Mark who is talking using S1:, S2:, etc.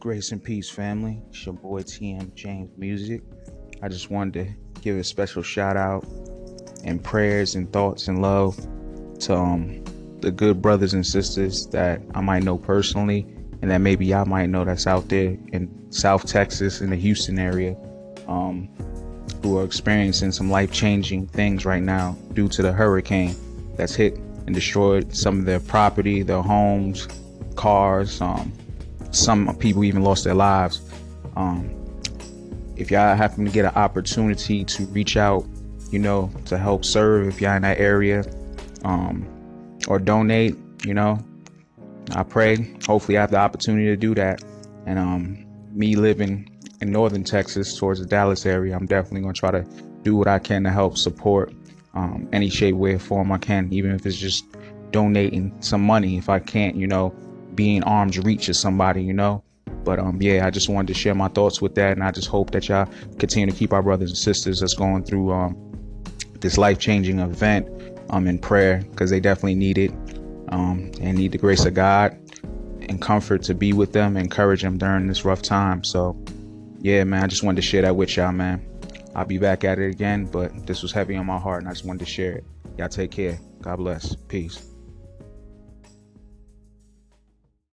S1: Grace and peace, family. It's your boy TM James Music. I just wanted to give a special shout out and prayers and thoughts and love to um, the good brothers and sisters that I might know personally and that maybe y'all might know that's out there in South Texas in the Houston area um, who are experiencing some life changing things right now due to the hurricane that's hit and destroyed some of their property, their homes, cars. Um, some people even lost their lives. Um, if y'all happen to get an opportunity to reach out, you know, to help serve if y'all in that area, um, or donate, you know, I pray. Hopefully, I have the opportunity to do that. And um, me living in northern Texas towards the Dallas area, I'm definitely gonna try to do what I can to help support um, any shape, way, or form I can, even if it's just donating some money. If I can't, you know, be in arm's reach of somebody, you know. But um, yeah, I just wanted to share my thoughts with that, and I just hope that y'all continue to keep our brothers and sisters that's going through um, this life-changing event um, in prayer because they definitely need it um, and need the grace of God and comfort to be with them, encourage them during this rough time. So yeah, man, I just wanted to share that with y'all, man. I'll be back at it again, but this was heavy on my heart, and I just wanted to share it. Y'all take care. God bless. Peace.